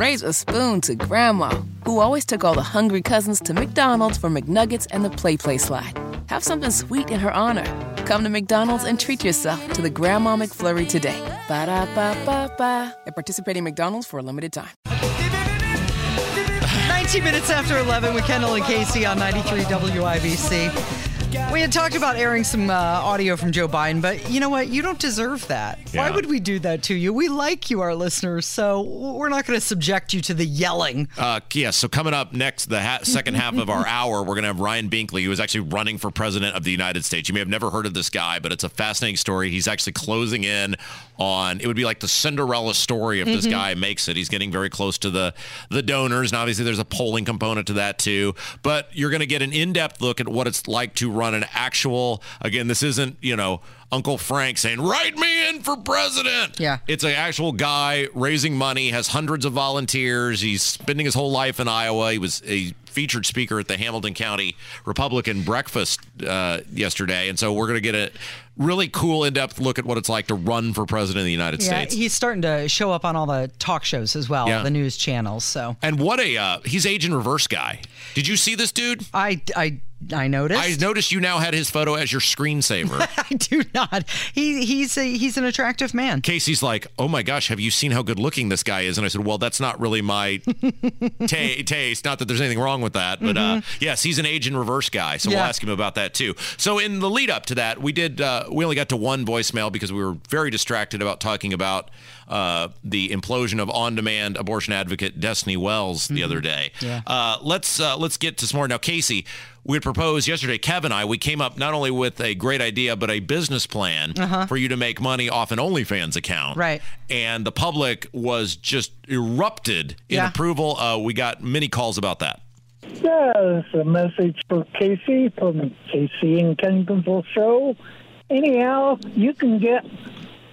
raise a spoon to Grandma, who always took all the hungry cousins to McDonald's for McNuggets and the PlayPlace slide. Have something sweet in her honor. Come to McDonald's and treat yourself to the Grandma McFlurry today. Ba da ba ba ba. At participating McDonald's for a limited time. 19 minutes after 11 with Kendall and Casey on 93 WIBC. We had talked about airing some uh, audio from Joe Biden, but you know what? You don't deserve that. Why would we do that to you? We like you, our listeners, so we're not going to subject you to the yelling. Uh, yeah, so coming up next, the ha- second half of our hour, we're going to have Ryan Binkley, who is actually running for president of the United States. You may have never heard of this guy, but it's a fascinating story. He's actually closing in on it would be like the Cinderella story if this Mhm. guy makes it. He's getting very close to the the donors, and obviously there's a polling component to that too. But you're going to get an in-depth look at what it's like to run an actual. Again, this isn't you know. Uncle Frank saying, "Write me in for president." Yeah, it's an actual guy raising money, has hundreds of volunteers. He's spending his whole life in Iowa. He was a featured speaker at the Hamilton County Republican breakfast uh, yesterday, and so we're going to get a really cool, in-depth look at what it's like to run for president of the United Yeah, States. he's starting to show up on all the talk shows as well, Yeah. the news channels. So And what a uh, he's age in reverse guy. Did you see this dude? I I I noticed. I noticed you now had his photo as your screensaver. I do not. He he's a, he's an attractive man. Casey's like, "Oh my gosh, have you seen how good looking this guy is?" And I said, "Well, that's not really my ta- taste. Not that there's anything wrong with that, but uh, yes, he's an age in reverse guy. So we'll ask him about that too. So in the lead up to that, we did. Uh, we only got to one voicemail because we were very distracted about talking about uh, the implosion of on-demand abortion advocate Destiny Wells the other day. Yeah. Uh, let's uh, let's get to some more now, Casey. We had proposed yesterday, Kev and I. We came up not only with a great idea, but a business plan Uh-huh. for you to make money off an OnlyFans account. Right. And the public was just erupted in Yeah. approval. Uh, we got many calls about that. Yeah, it's a message for Casey from Casey and Kendall Show. Anyhow, you can get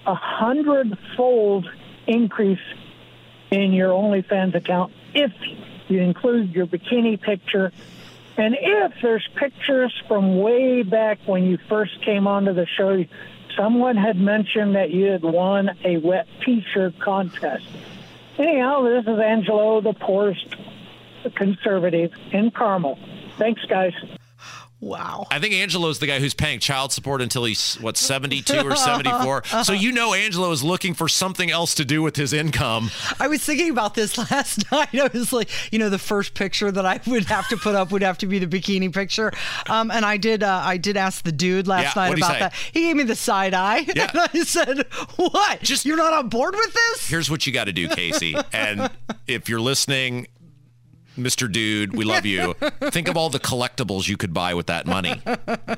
a hundred-fold increase in your OnlyFans account if you include your bikini picture, and if there's pictures from way back when you first came onto the show. Someone had mentioned that you had won a wet T-shirt contest. Anyhow, this is Angelo, the poorest conservative in Carmel. Thanks, guys. Wow. I think Angelo's the guy who's paying child support until he's what 72 or 74. so you know Angelo is looking for something else to do with his income. I was thinking about this last night. I was like, you know, the first picture that I would have to put up would have to be the bikini picture. Um, and I did, uh, I did ask the dude last Yeah, night about that. He gave me the side eye, Yeah. and I said, "What? Just you're not on board with this?" Here's what you got to do, Casey. And if you're listening, Mr. Dude, we love you. Think of all the collectibles you could buy with that money.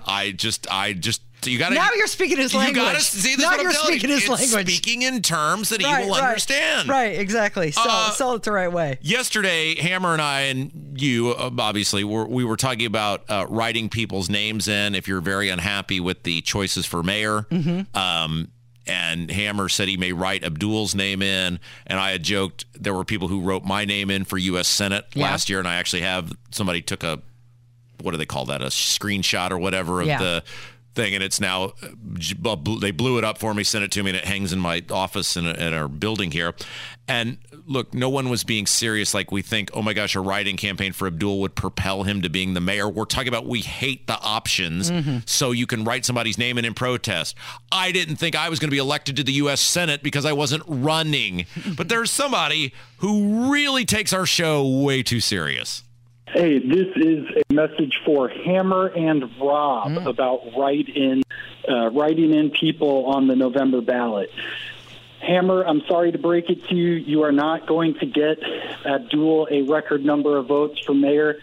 I just, I just, you got to. Now you're speaking his language. You got to see this. Now you're you. speaking his It's language. Speaking in terms that Right, he will right. understand. Right, exactly. Sell, Uh, sell it the right way. Yesterday, Hammer and I and you, uh, obviously, were, we were talking about uh, writing people's names in if you're very unhappy with the choices for mayor. Mhm. Um, and Hammer said he may write Abdul's name in. And I had joked there were people who wrote my name in for U.S. Senate Yeah. last year. And I actually have somebody took a, what do they call that? A screenshot or whatever of Yeah. the thing. And it's now, uh, j- bu- bl- they blew it up for me, sent it to me, and it hangs in my office in, in our building here. And look, no one was being serious like we think, oh my gosh, a writing campaign for Abdul would propel him to being the mayor. We're talking about we hate the options Mhm. so you can write somebody's name in in protest. I didn't think I was going to be elected to the U.S. Senate because I wasn't running. but there's somebody who really takes our show way too serious. Hey, this is a message for Hammer and Rob about write-in, uh, writing in people on the November ballot. Hammer, I'm sorry to break it to you. You are not going to get Abdul a record number of votes for mayor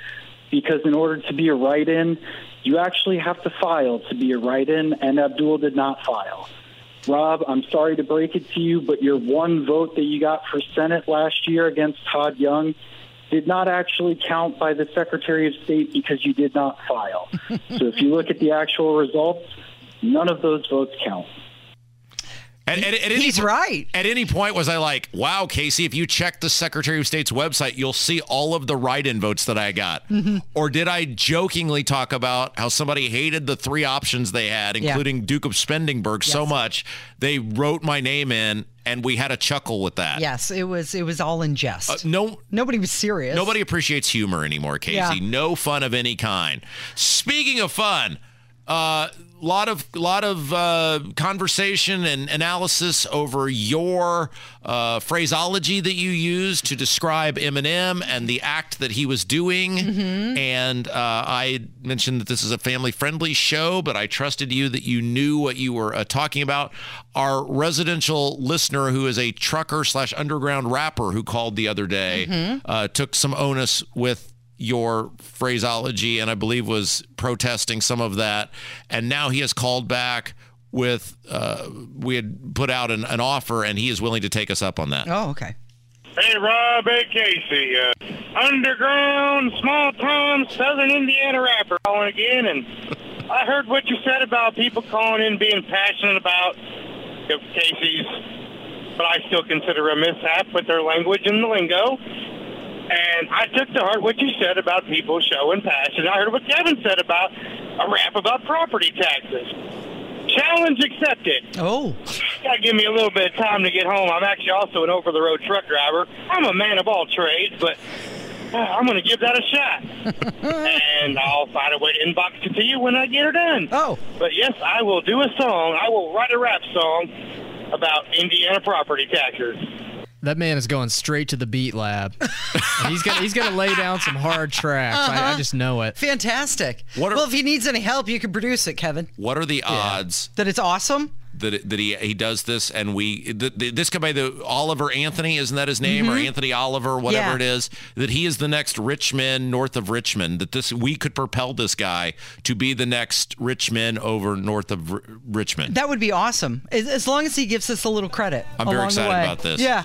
because in order to be a write-in, you actually have to file to be a write-in, and Abdul did not file. Rob, I'm sorry to break it to you, but your one vote that you got for Senate last year against Todd Young did not actually count by the Secretary of State because you did not file. so if you look at the actual results, none of those votes count. At, at, at any, He's right. At any point was I like, wow, Casey, if you check the Secretary of State's website, you'll see all of the write-in votes that I got. Mhm. Or did I jokingly talk about how somebody hated the three options they had, Yeah. including Duke of Spendingburg, so much they wrote my name in and we had a chuckle with that. Yes, it was. It was all in jest. Uh, no, Nobody was serious. nobody appreciates humor anymore, Casey. Yeah. No fun of any kind. Speaking of fun, a lot of lot of uh, conversation and analysis over your uh, phraseology that you used to describe Eminem and the act that he was doing. And uh, I mentioned that this is a family friendly show, but I trusted you that you knew what you were uh, talking about. Our residential listener, who is a trucker slash underground rapper, who called the other day, uh, took some onus with your phraseology and I believe was protesting some of that. And now he has called back with, uh, we had put out an, an offer and he is willing to take us up on that. Oh, okay. Hey, Rob. Hey, Casey. Uh, underground, small town, southern Indiana rapper calling again. And I heard what you said about people calling in being passionate about Casey's, but I still consider a mishap with their language and the lingo. And I took to heart what you said about people showing passion. I heard what Kevin said about a rap about property taxes. Challenge accepted. Oh, Gotta give me a little bit of time to get home. I'm actually also an over the road truck driver. I'm a man of all trades, but uh, I'm gonna give that a shot. and I'll find a way to inbox it to you when I get her done. oh, But yes, I will do a song. I will write a rap song about Indiana property taxes. That man is going straight to the beat lab. And he's gonna he's gonna lay down some hard tracks. I, I just know it. fantastic. What are- well, if he needs any help, you can produce it, Kevin. What are the odds That it's awesome. that that he he does this and we th- th- this could be the Oliver Anthony isn't that his name or Anthony Oliver whatever Mm-hmm. Yeah. it is that he is the next Rich Men north of Richmond that this we could propel this guy to be the next Rich Men over north of R- Richmond. That would be awesome. As, as long as he gives us a little credit. I'm very excited about this. Yeah.